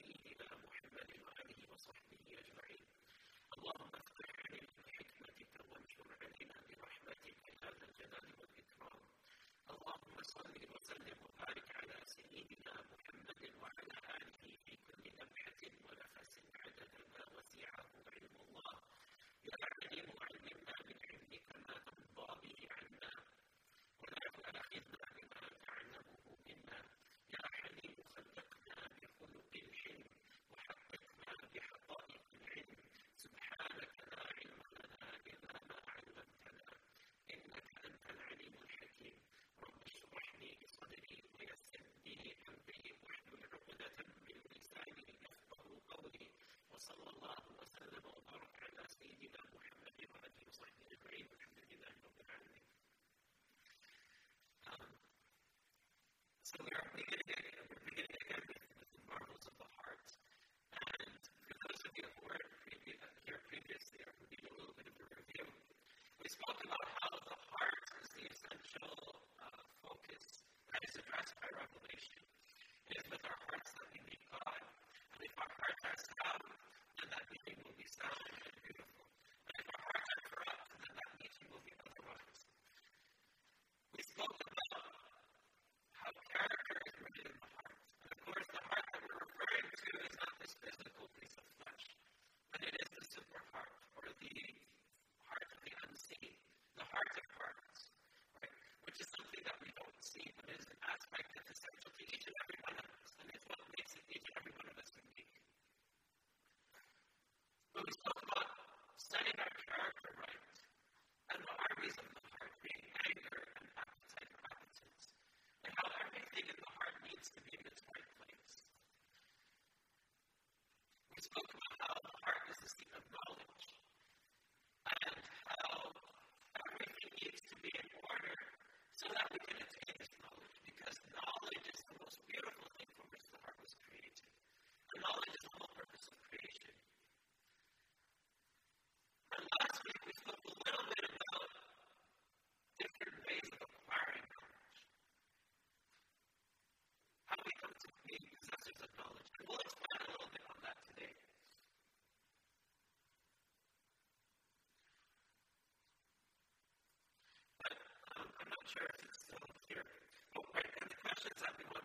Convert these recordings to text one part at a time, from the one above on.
سيدنا محمد وآله وصحبه أجمعين. اللهم this address by Rev.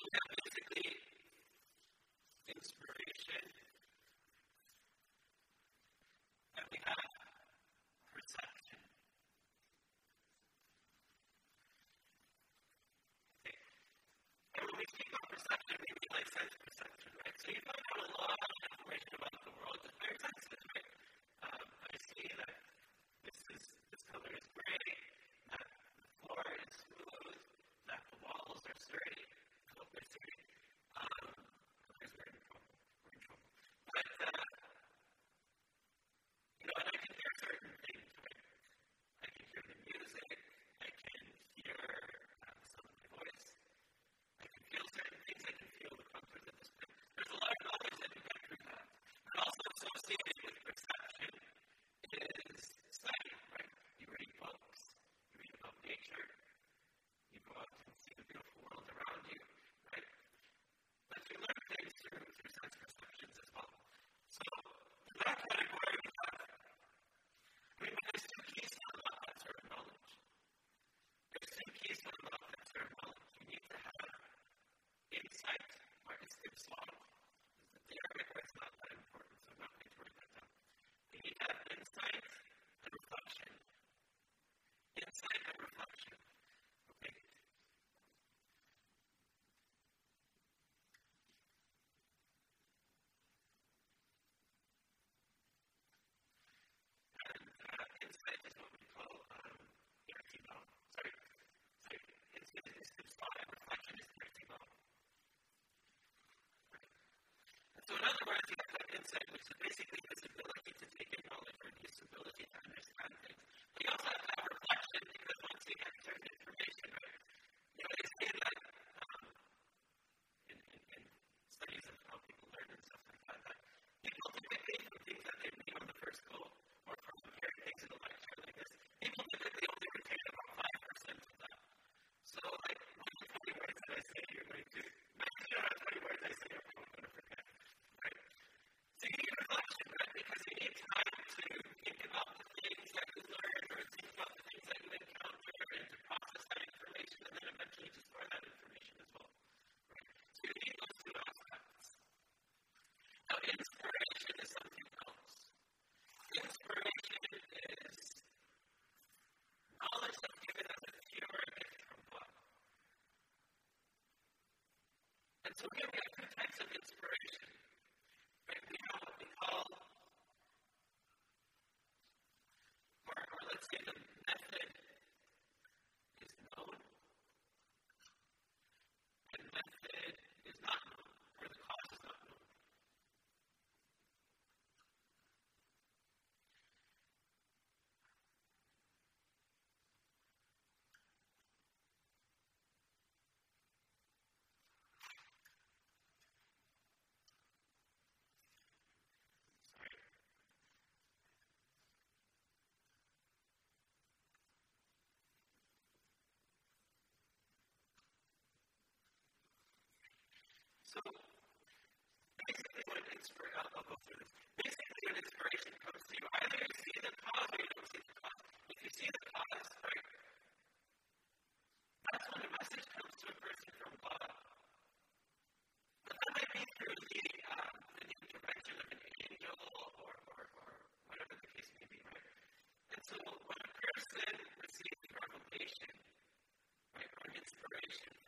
you have basically things okay, okay. So basically what an I'll, I'll go through this. Basically when inspiration comes to you, either you see the cause or you don't see the cause. If you see the cause, right, that's when the message comes to a person from God. But that might be through the, um, the intervention of an angel or, or, or whatever the case may be, right? And so when a person receives revelation, right, or inspiration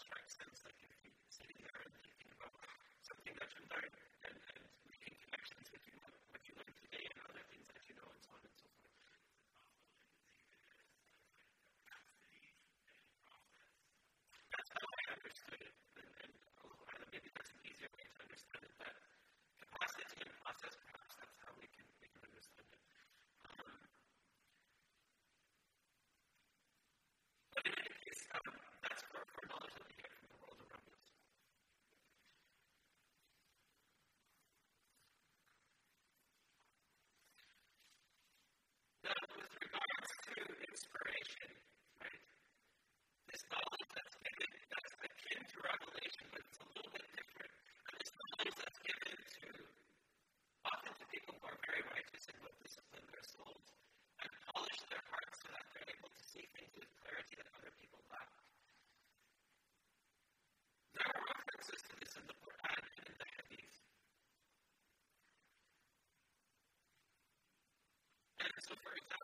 strengths and so for example,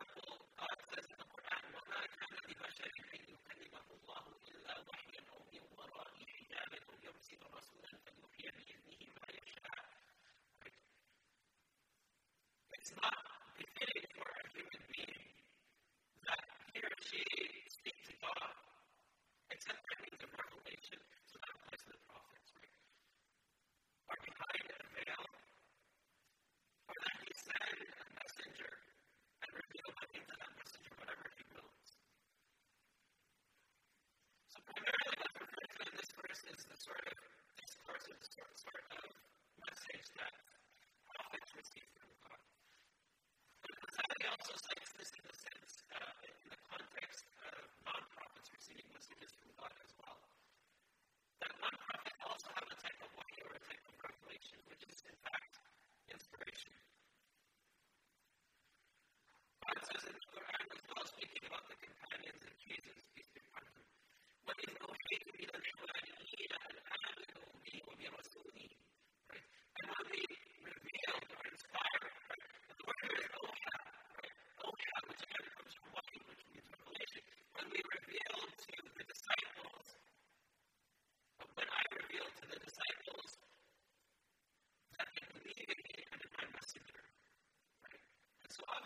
God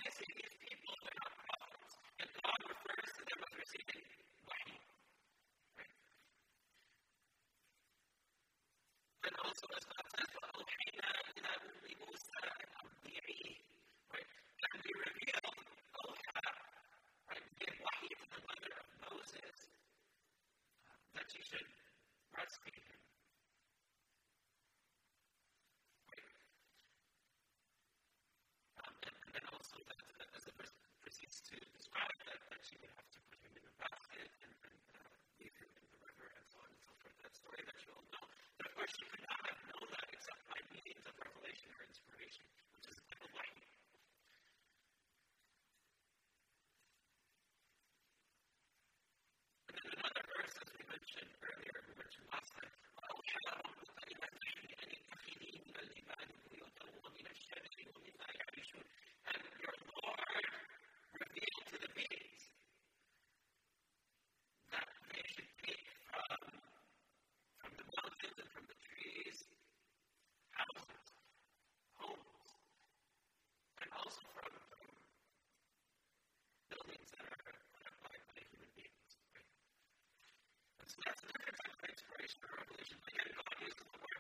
that's, that's another type of inspiration or revelation. But again, God uses the word.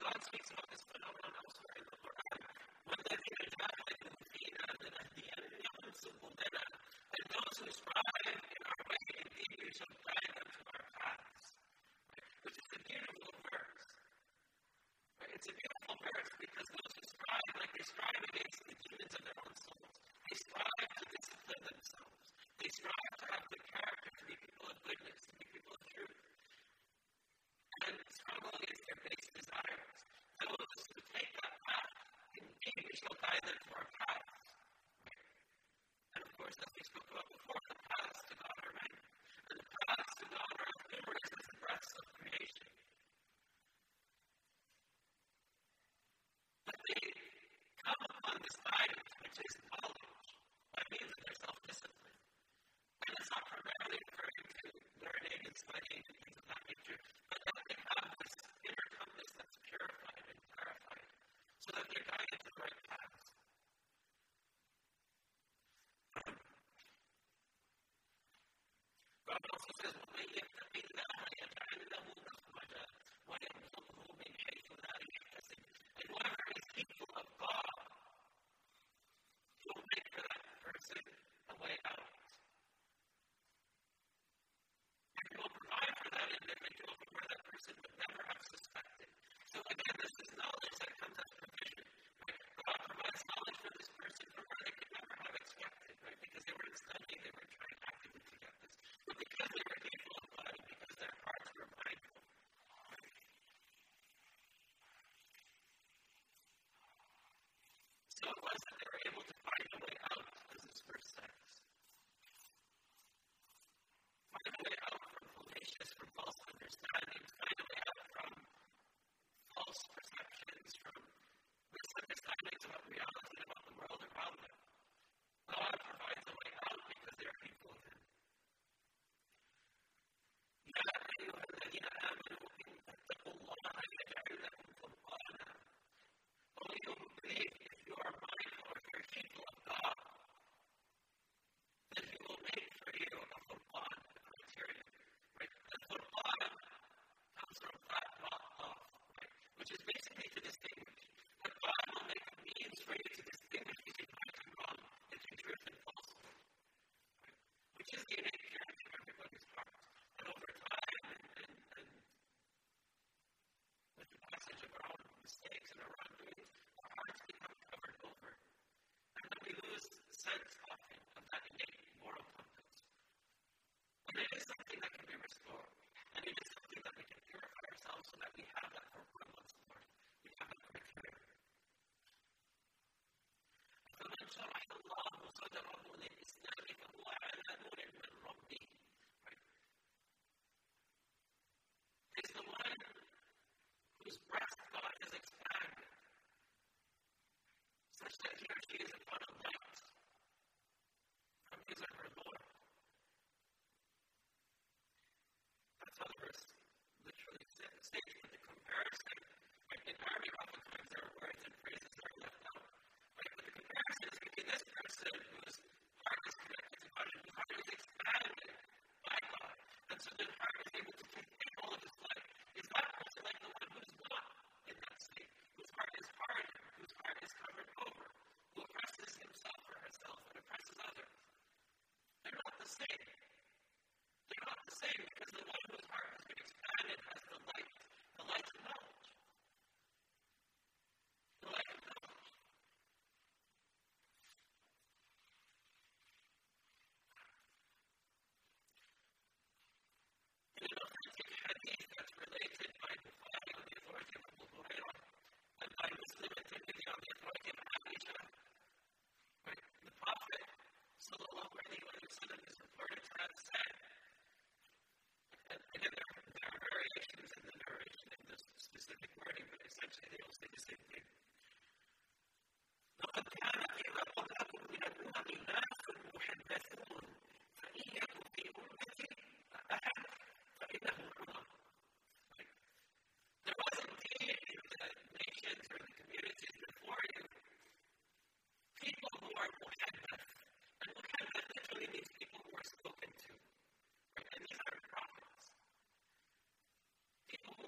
God speaks about this phenomenon elsewhere in the Quran. One that he rejected the Fina, then at the end, Yaman Subudana, and those who strive in our way indeed, you shall guide them to our paths. Right? Which is a beautiful verse. Right? It's a beautiful fulfilled. was that interviewed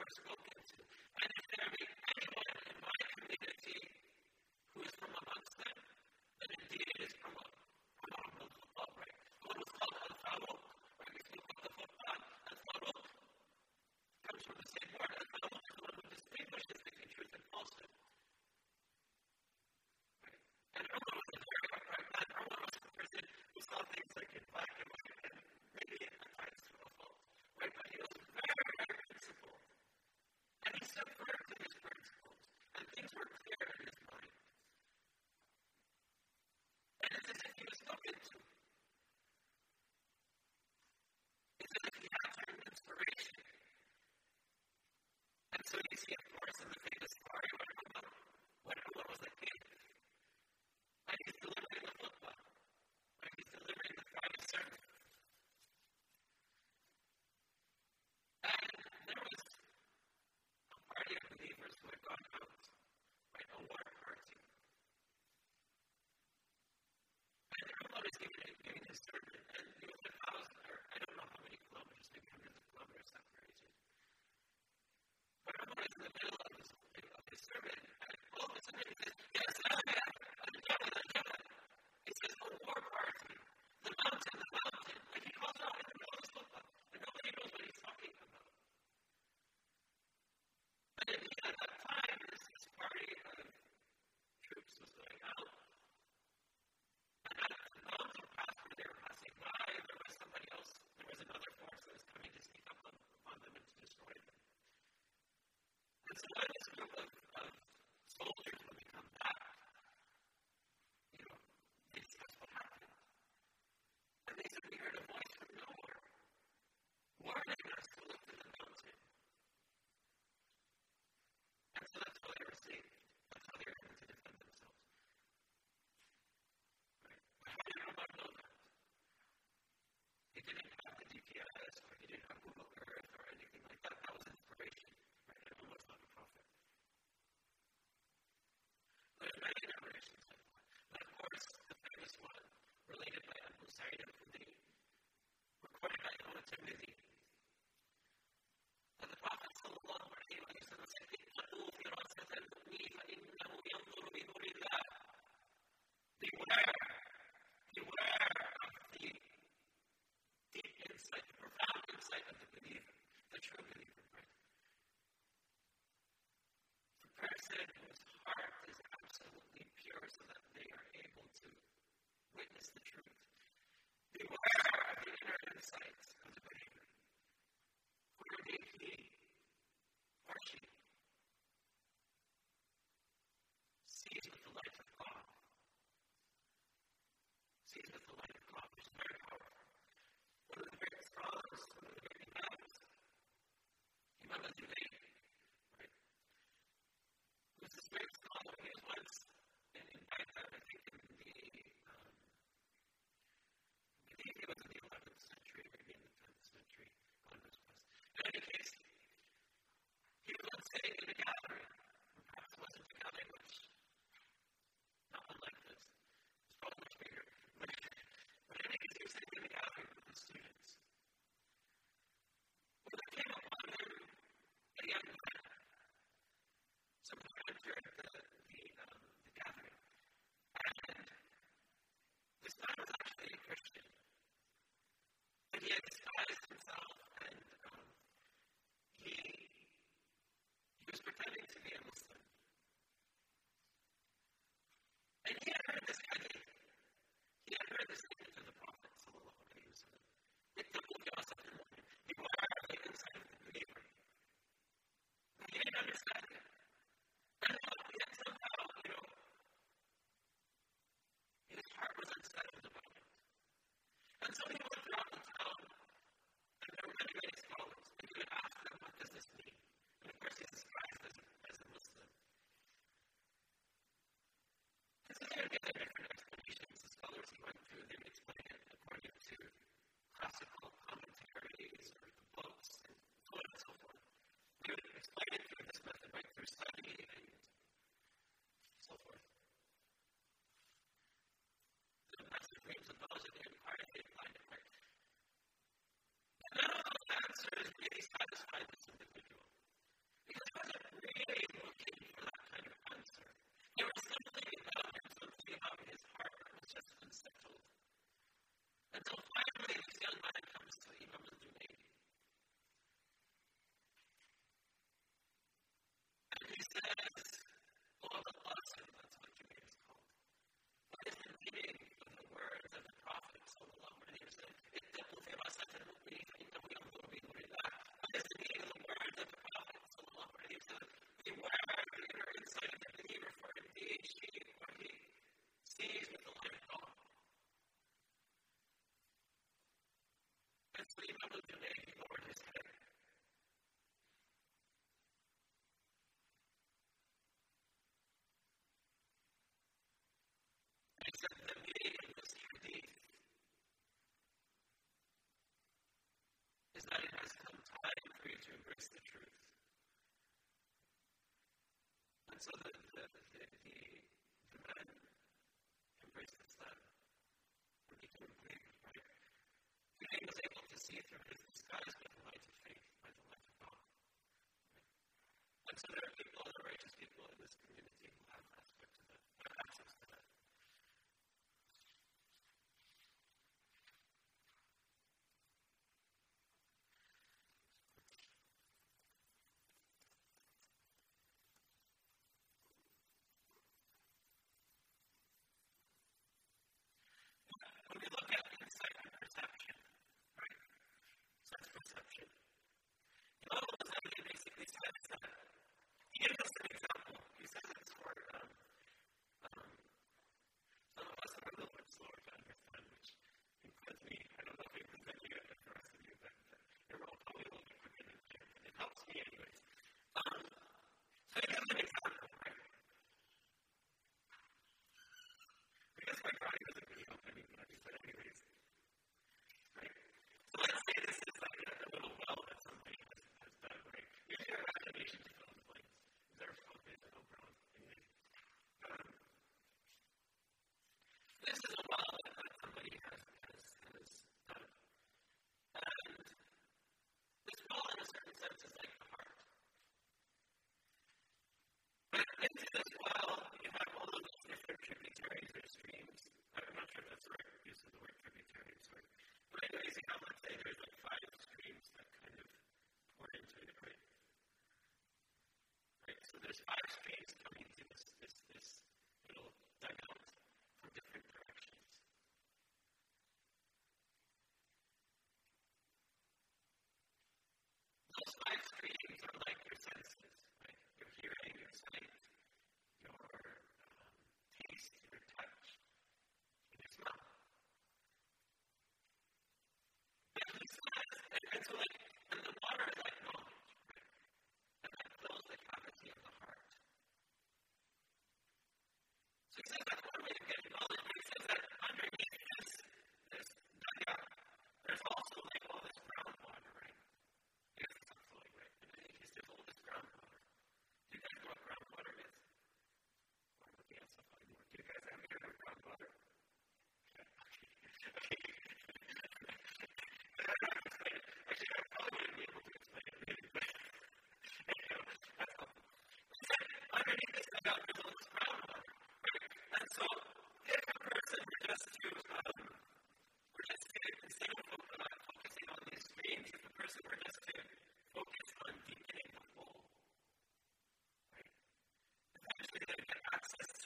does it open to? And if there be. and, and, and the light of the light of Thank you. So there are people, other righteous people in this community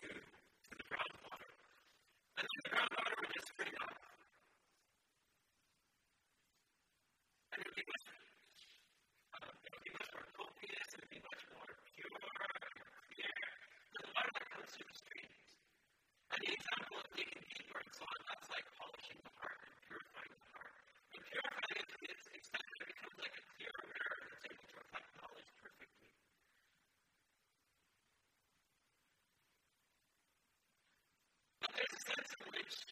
attitude speaks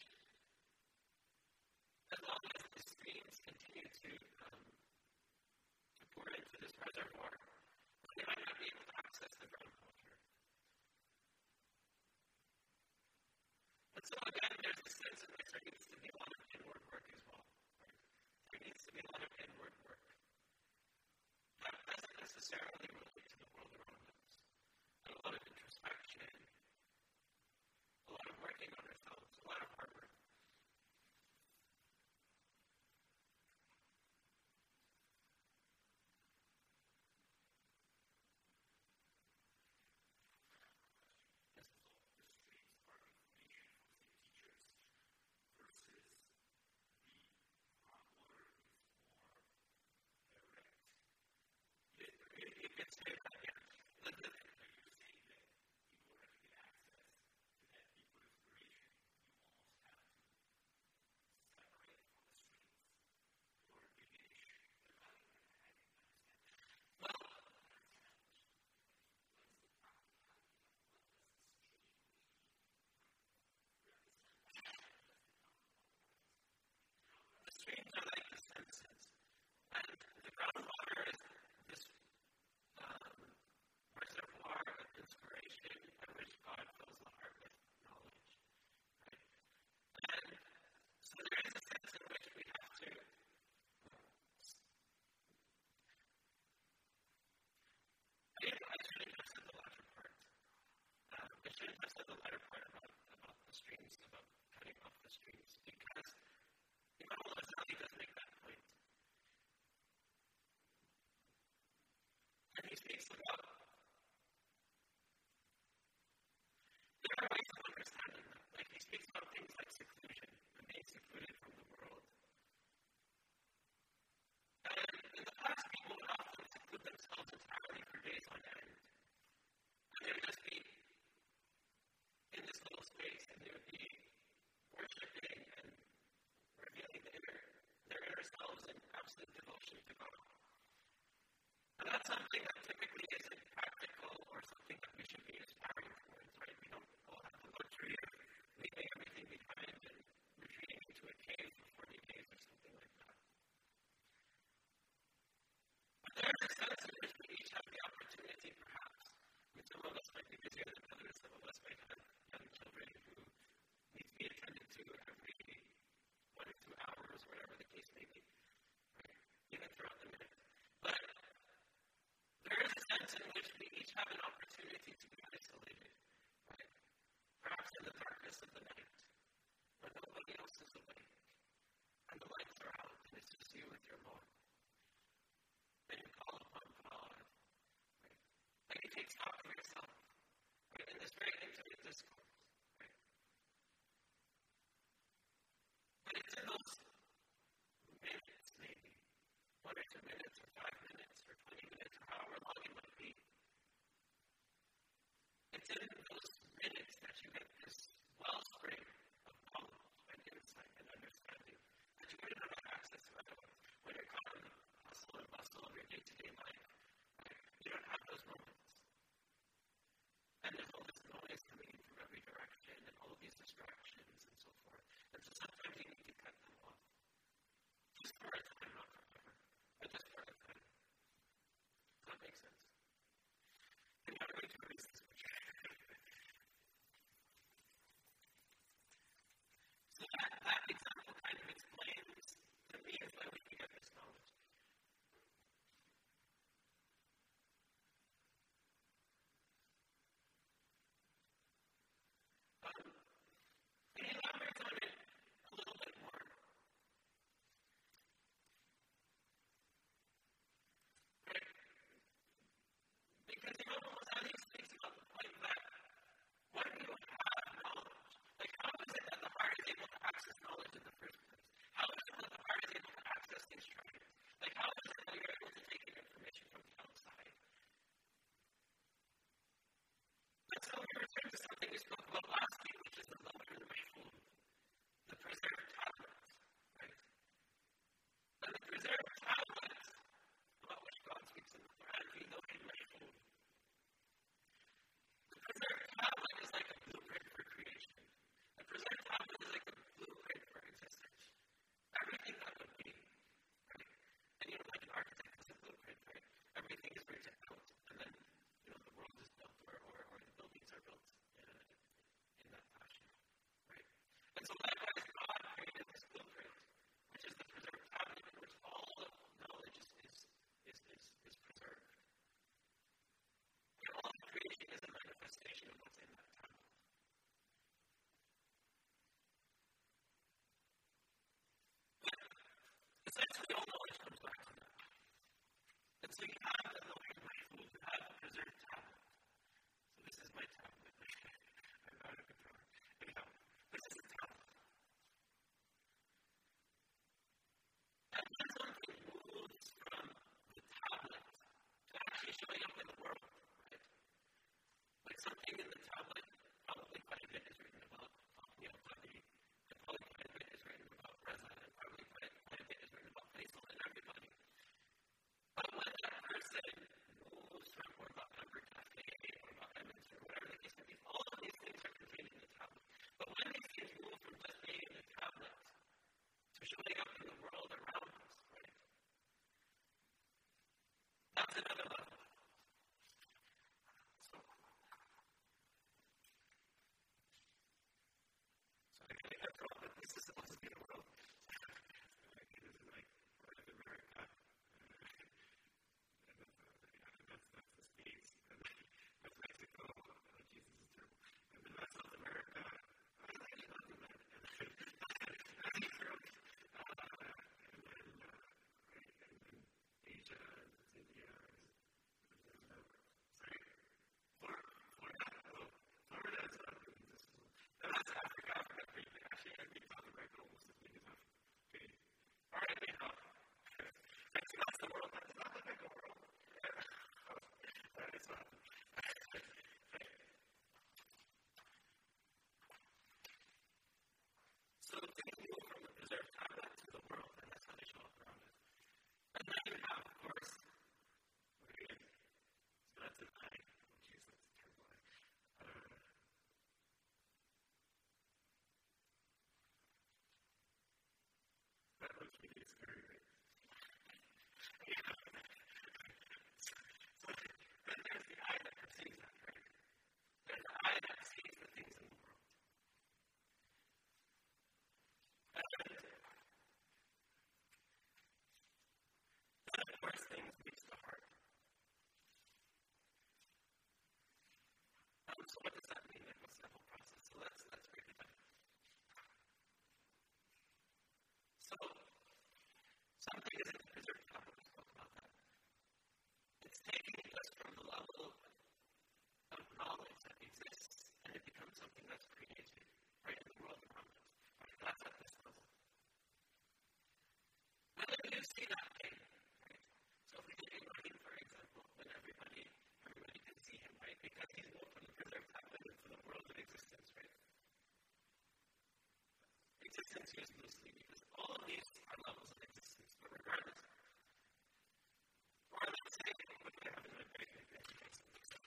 talk to yourself. Right? In this very intimate discourse. Right? But it's in those minutes, maybe. One or two minutes, or five minutes, or 20 minutes, or however long it might be. It's in those minutes that you get this wellspring of knowledge and insight and understanding that you wouldn't have access to otherwise. When you're caught in the hustle and bustle of your day-to-day life, right? you don't have makes sense. What do you have knowledge? Like, how is it that the heart is able to access knowledge in the first something in the top what does that mean? Existence is loosely because all of these are levels of existence, but regardless, or let's say, what do I have in my break? Okay,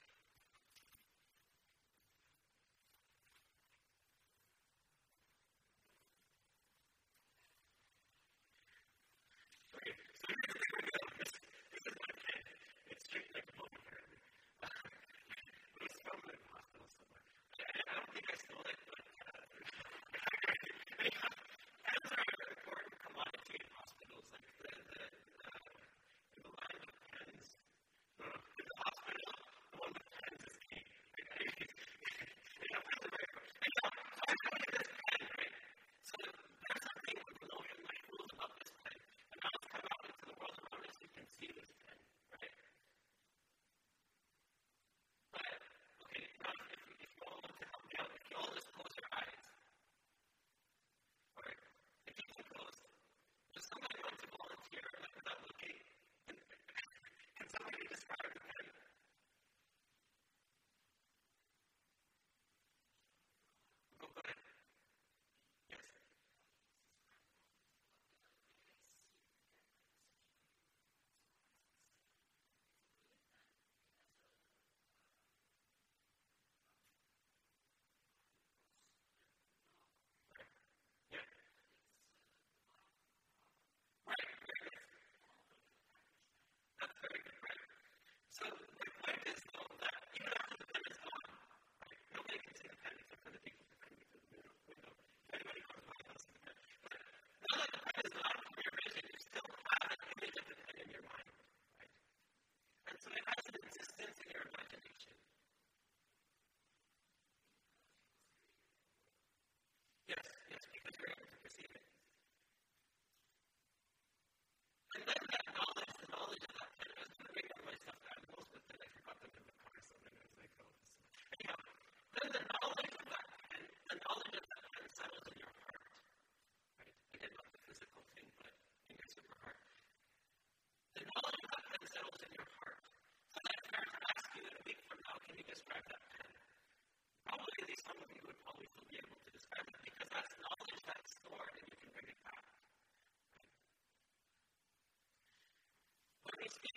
these people.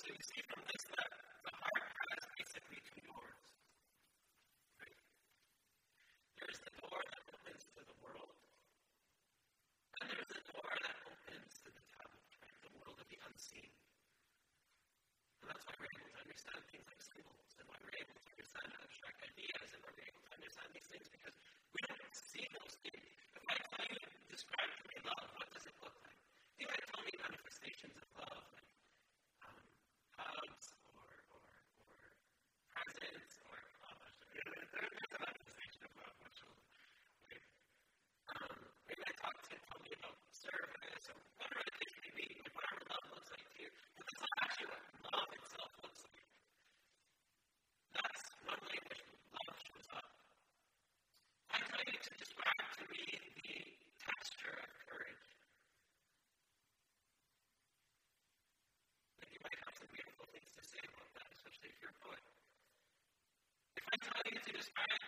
to see from this that the hard pass basically to trying to get through this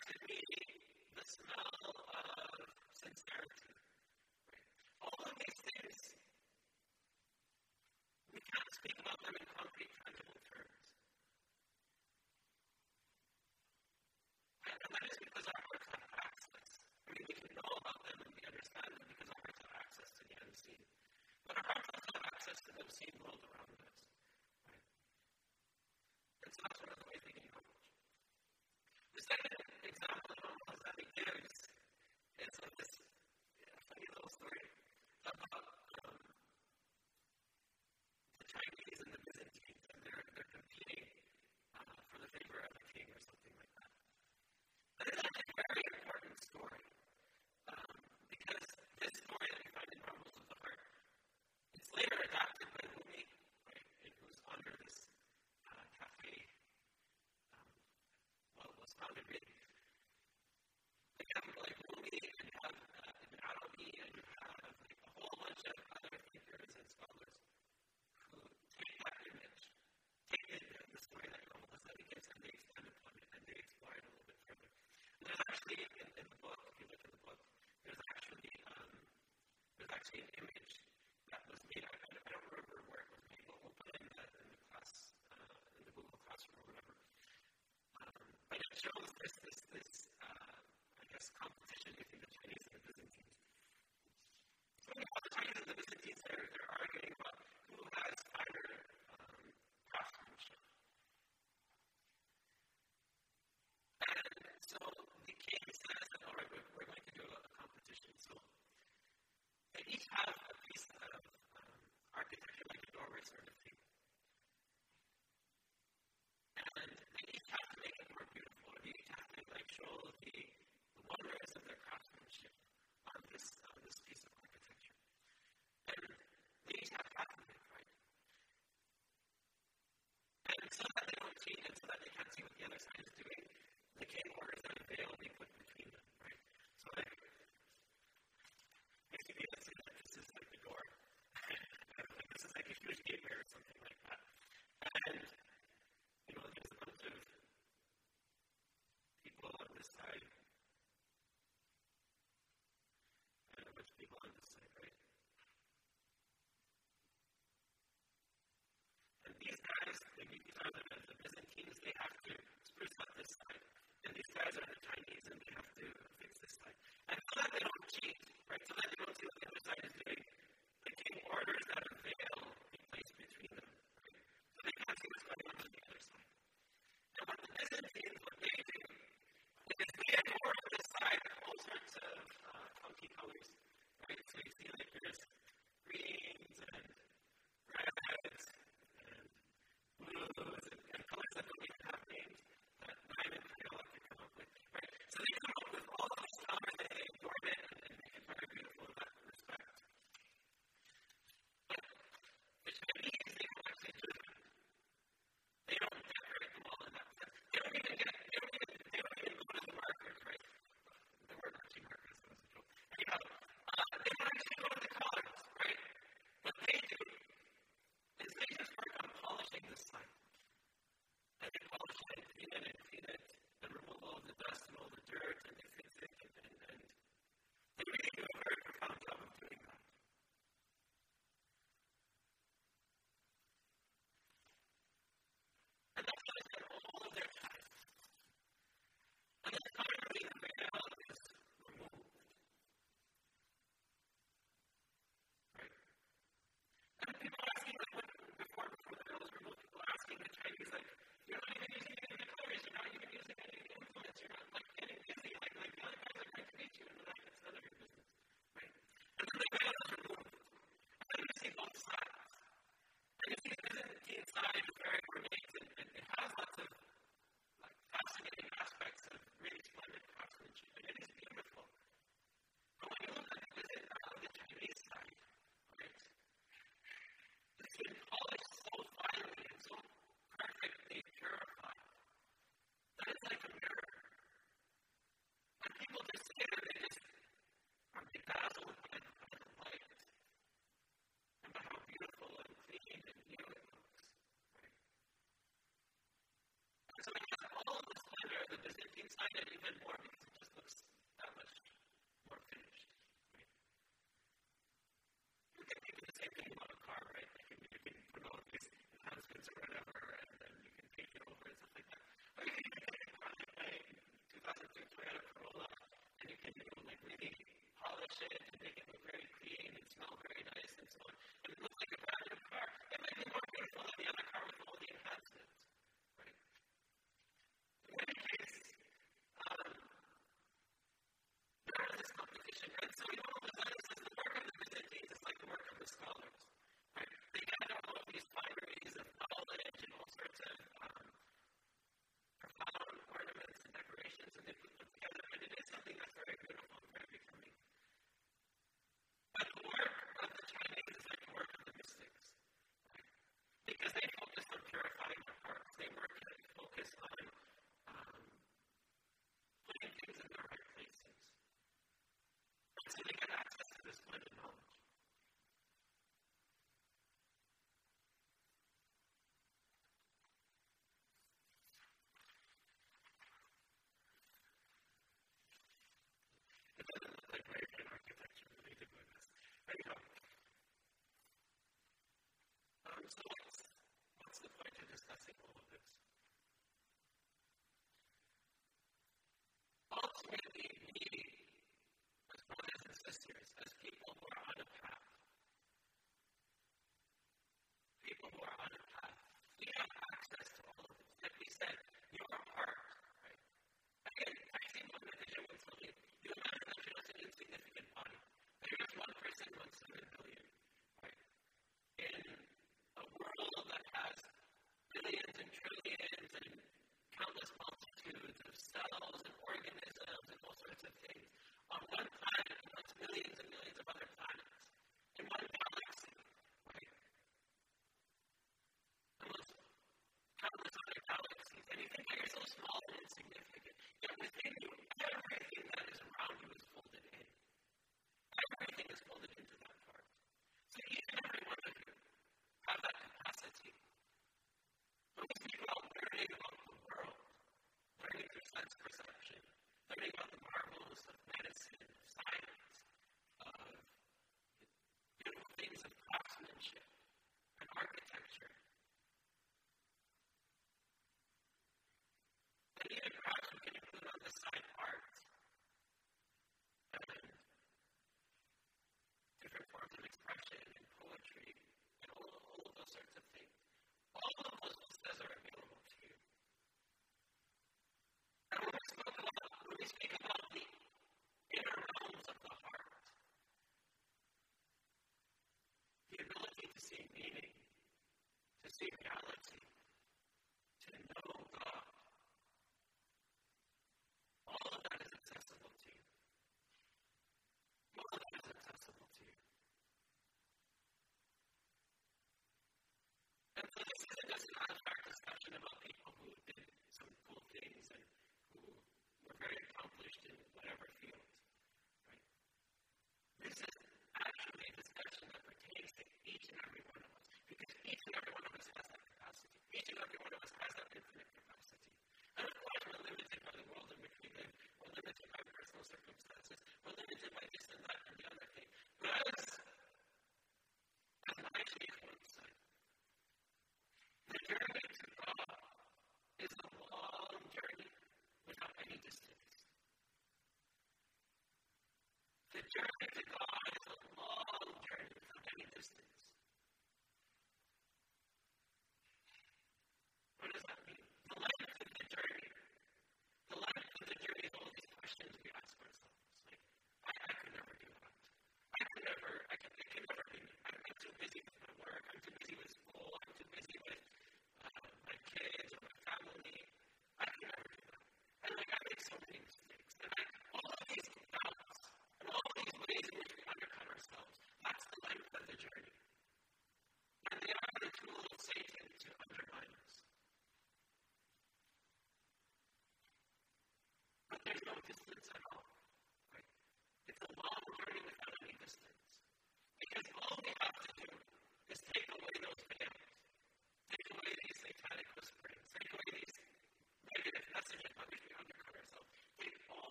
actually an image that was made. I, I don't remember where it was made, but we'll put it in the, in the class, uh, in the Google Classroom or whatever. Um, but it shows this, this, this uh, I guess, competition between the Chinese and the Byzantines. So the Chinese and the Byzantines, they're, they're thing, you know, inside activities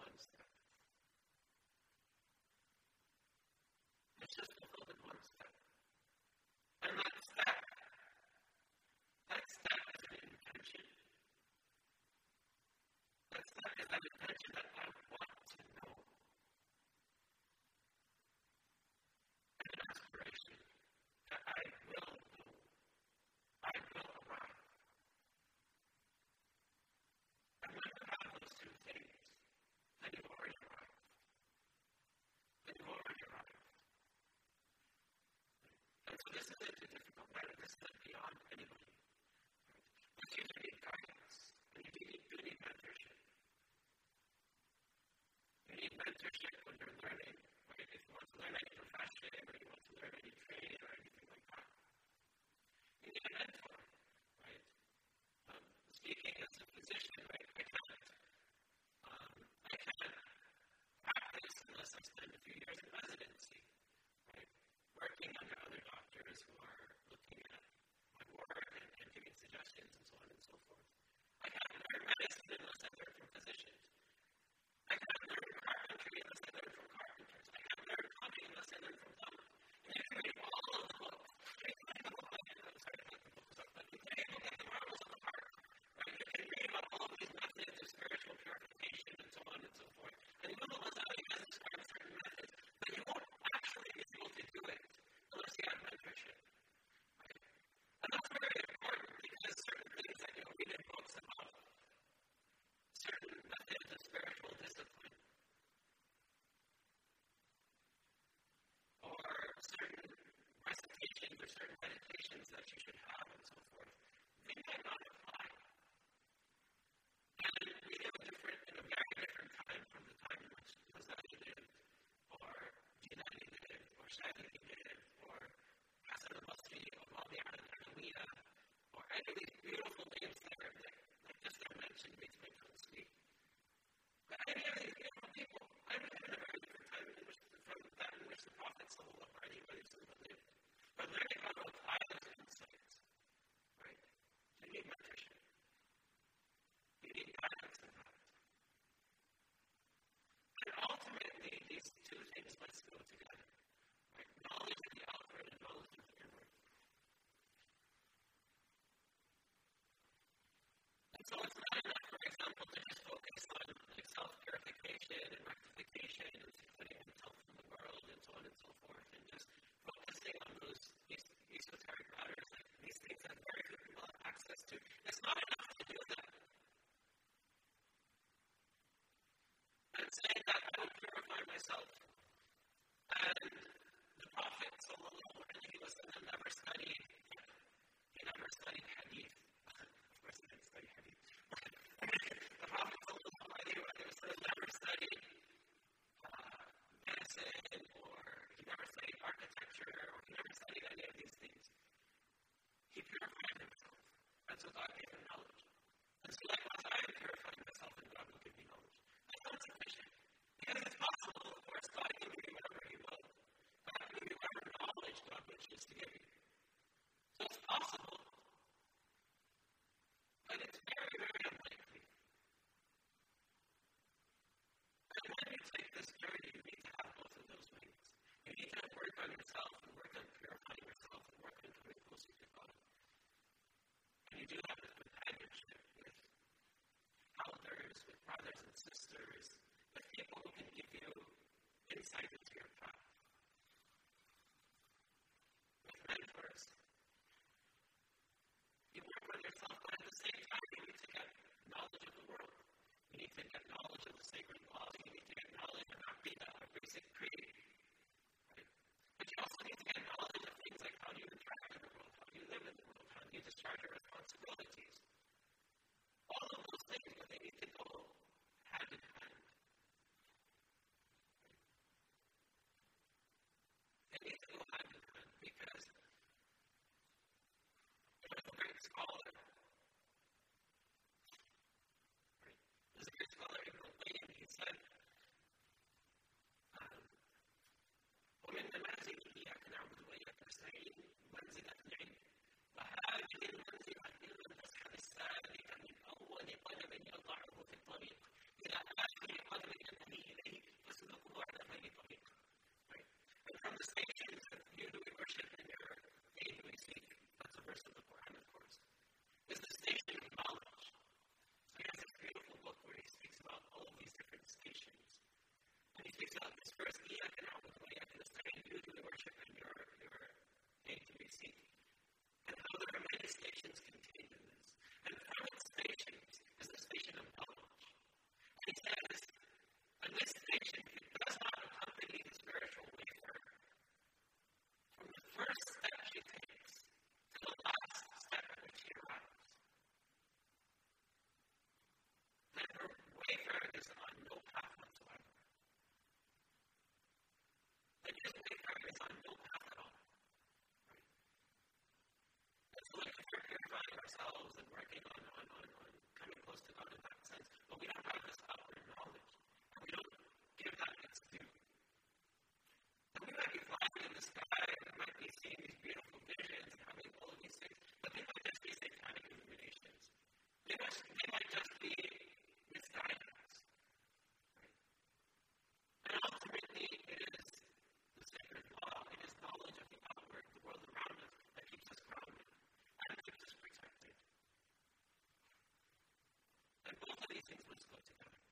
ones. So it's not And both of these things must go together.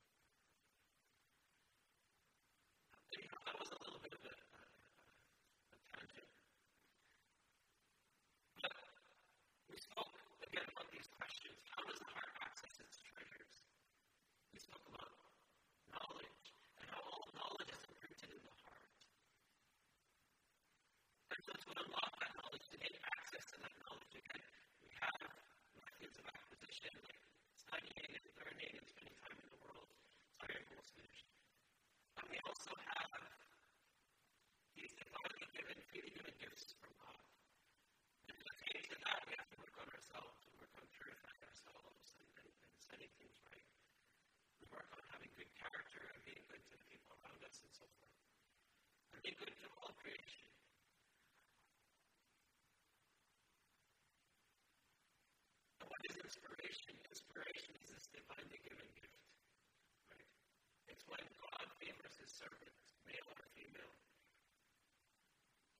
Inspiration. Inspiration is this divinely given gift. Right? It's when God favors his servant, male or female.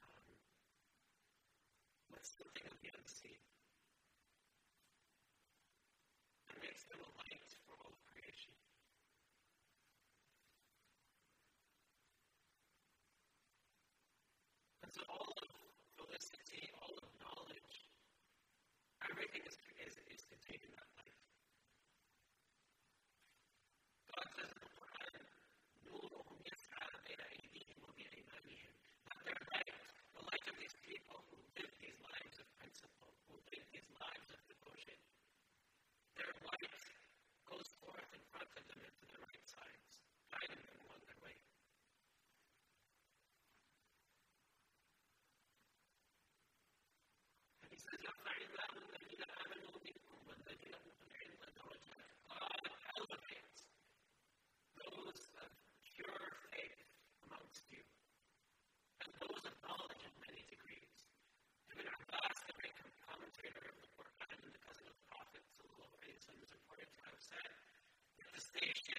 Um, with something of the unseen. And makes them a light for all of creation. And so all of felicity, all of knowledge, everything is between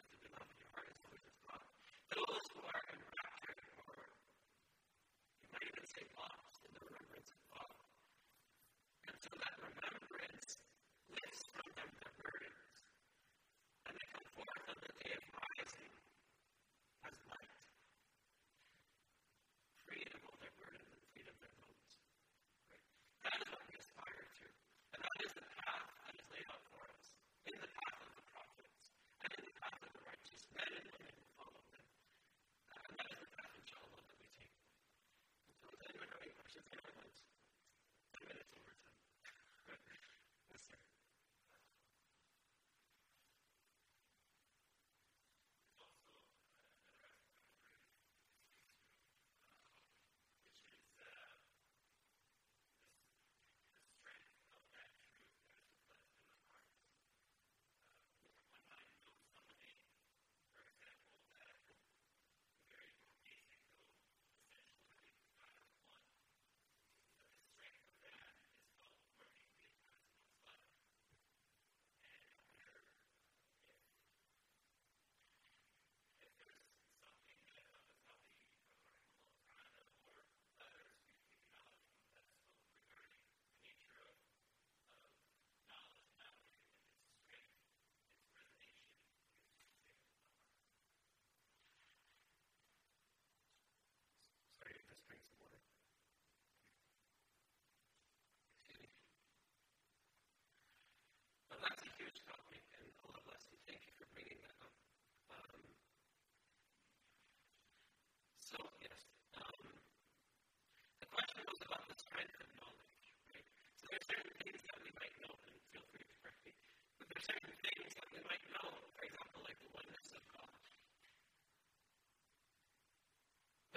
certain things that we might know, for example, like the oneness of God.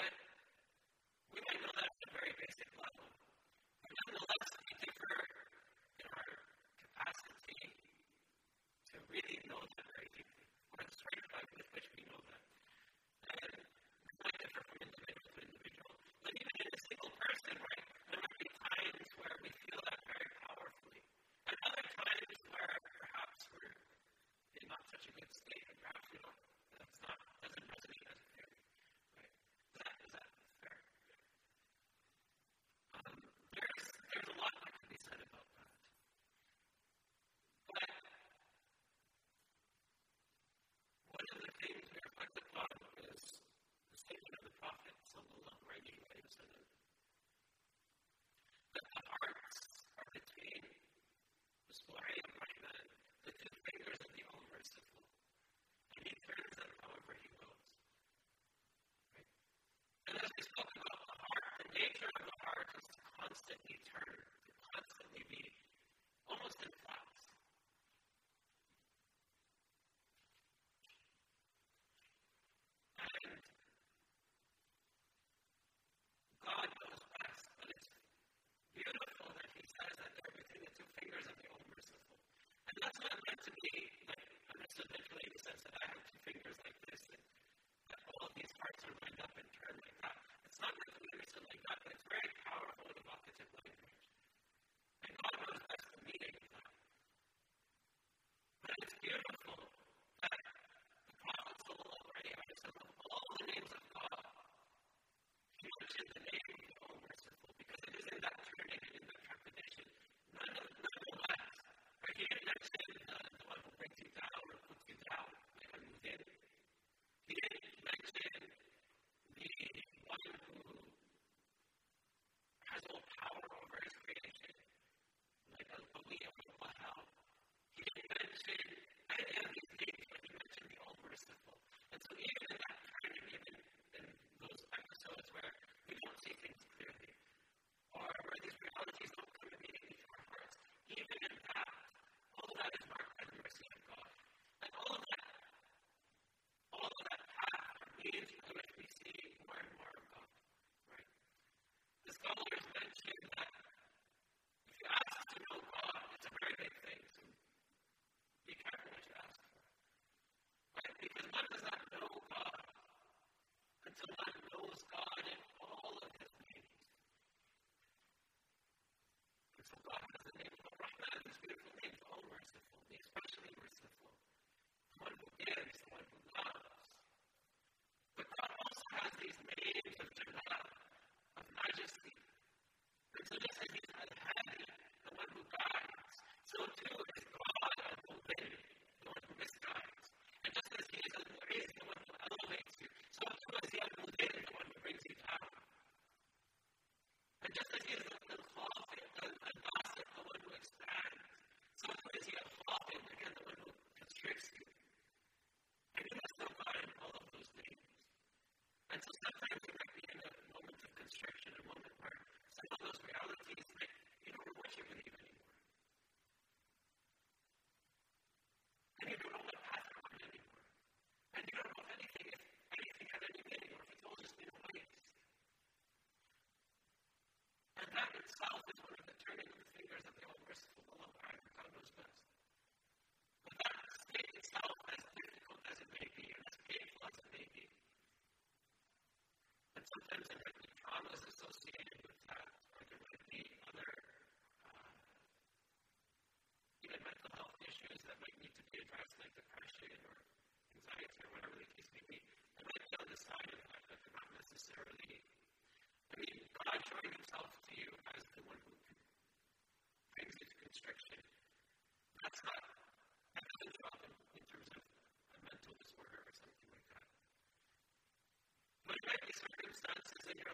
But we might know that at a very basic level. But nonetheless, we differ in our capacity to really know that very deeply, or the sort of with which we know Michigan State. constantly turn, to constantly be almost in flux. And God knows best, but it's beautiful that He says that they're between the two fingers of the all merciful. And that's what it meant to be so you know,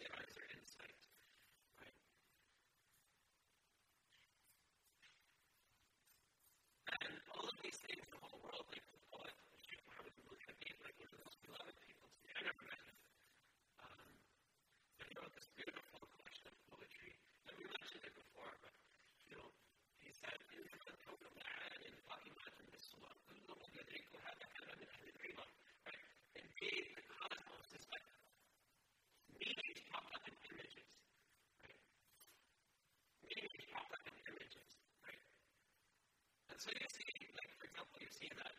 say, I so you see, like, for example, you see that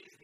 is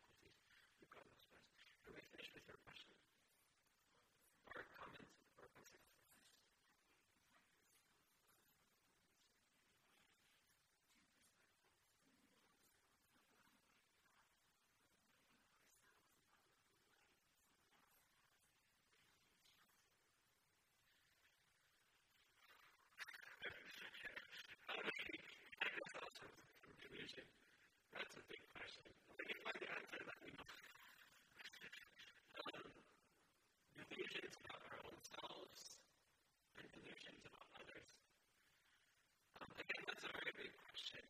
Can we finish with your question? Or comment or concern? That's a big question. Like if I answer delusions about our own selves and delusions about others. Um, again, that's a very big question.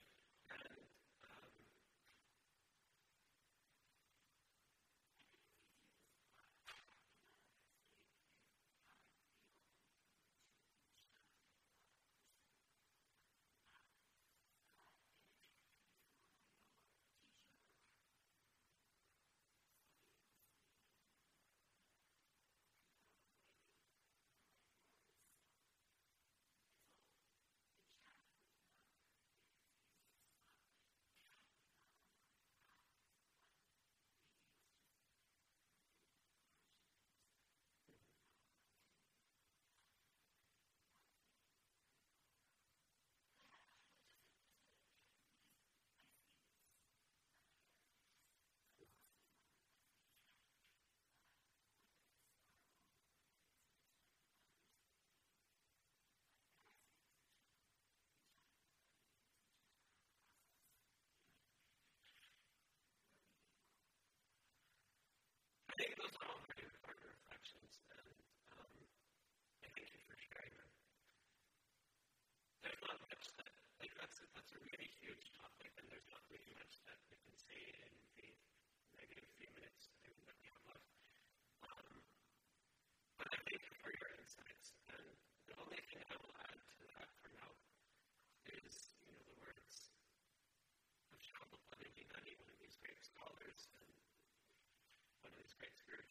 reflections, and thank you for sharing. There's not much that, like, that's that's a really huge topic, and there's not really much that we can say in the negative few minutes that we have left. But I thank you for your insights, and the only thing I will add to that for now is, you know, the words of one of these great scholars and one of these great spiritual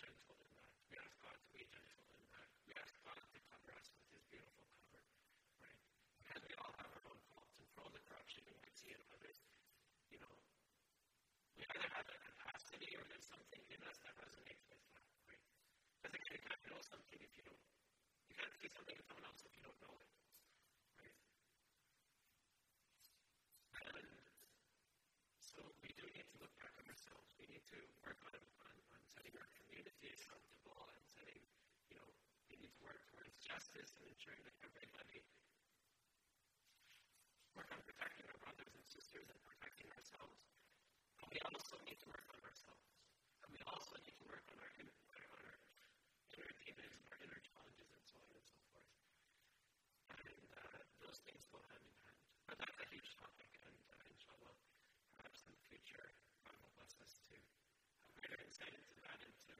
gentle in that. We ask God to be gentle in that. We ask God to cover us with cover, right? Because we all have our own faults, and for all the corruption we might see in others, you know, we either have the capacity or there's something in us that resonates because again, you can't know something if you don't. You can't see something in someone else if you don't know it. Right? And so we do need to look back at ourselves. We need to work on, on, on setting our community accountable and setting, you know, we need to work towards justice and ensuring that everybody work on protecting our brothers and sisters and protecting ourselves. But we also need to work on ourselves. And we also need to work on our inner demons our inner huge topic, and uh, inshallah, perhaps in the future, God will bless us to have greater insight into that and to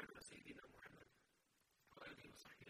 على سيدنا محمد وآله وصحبه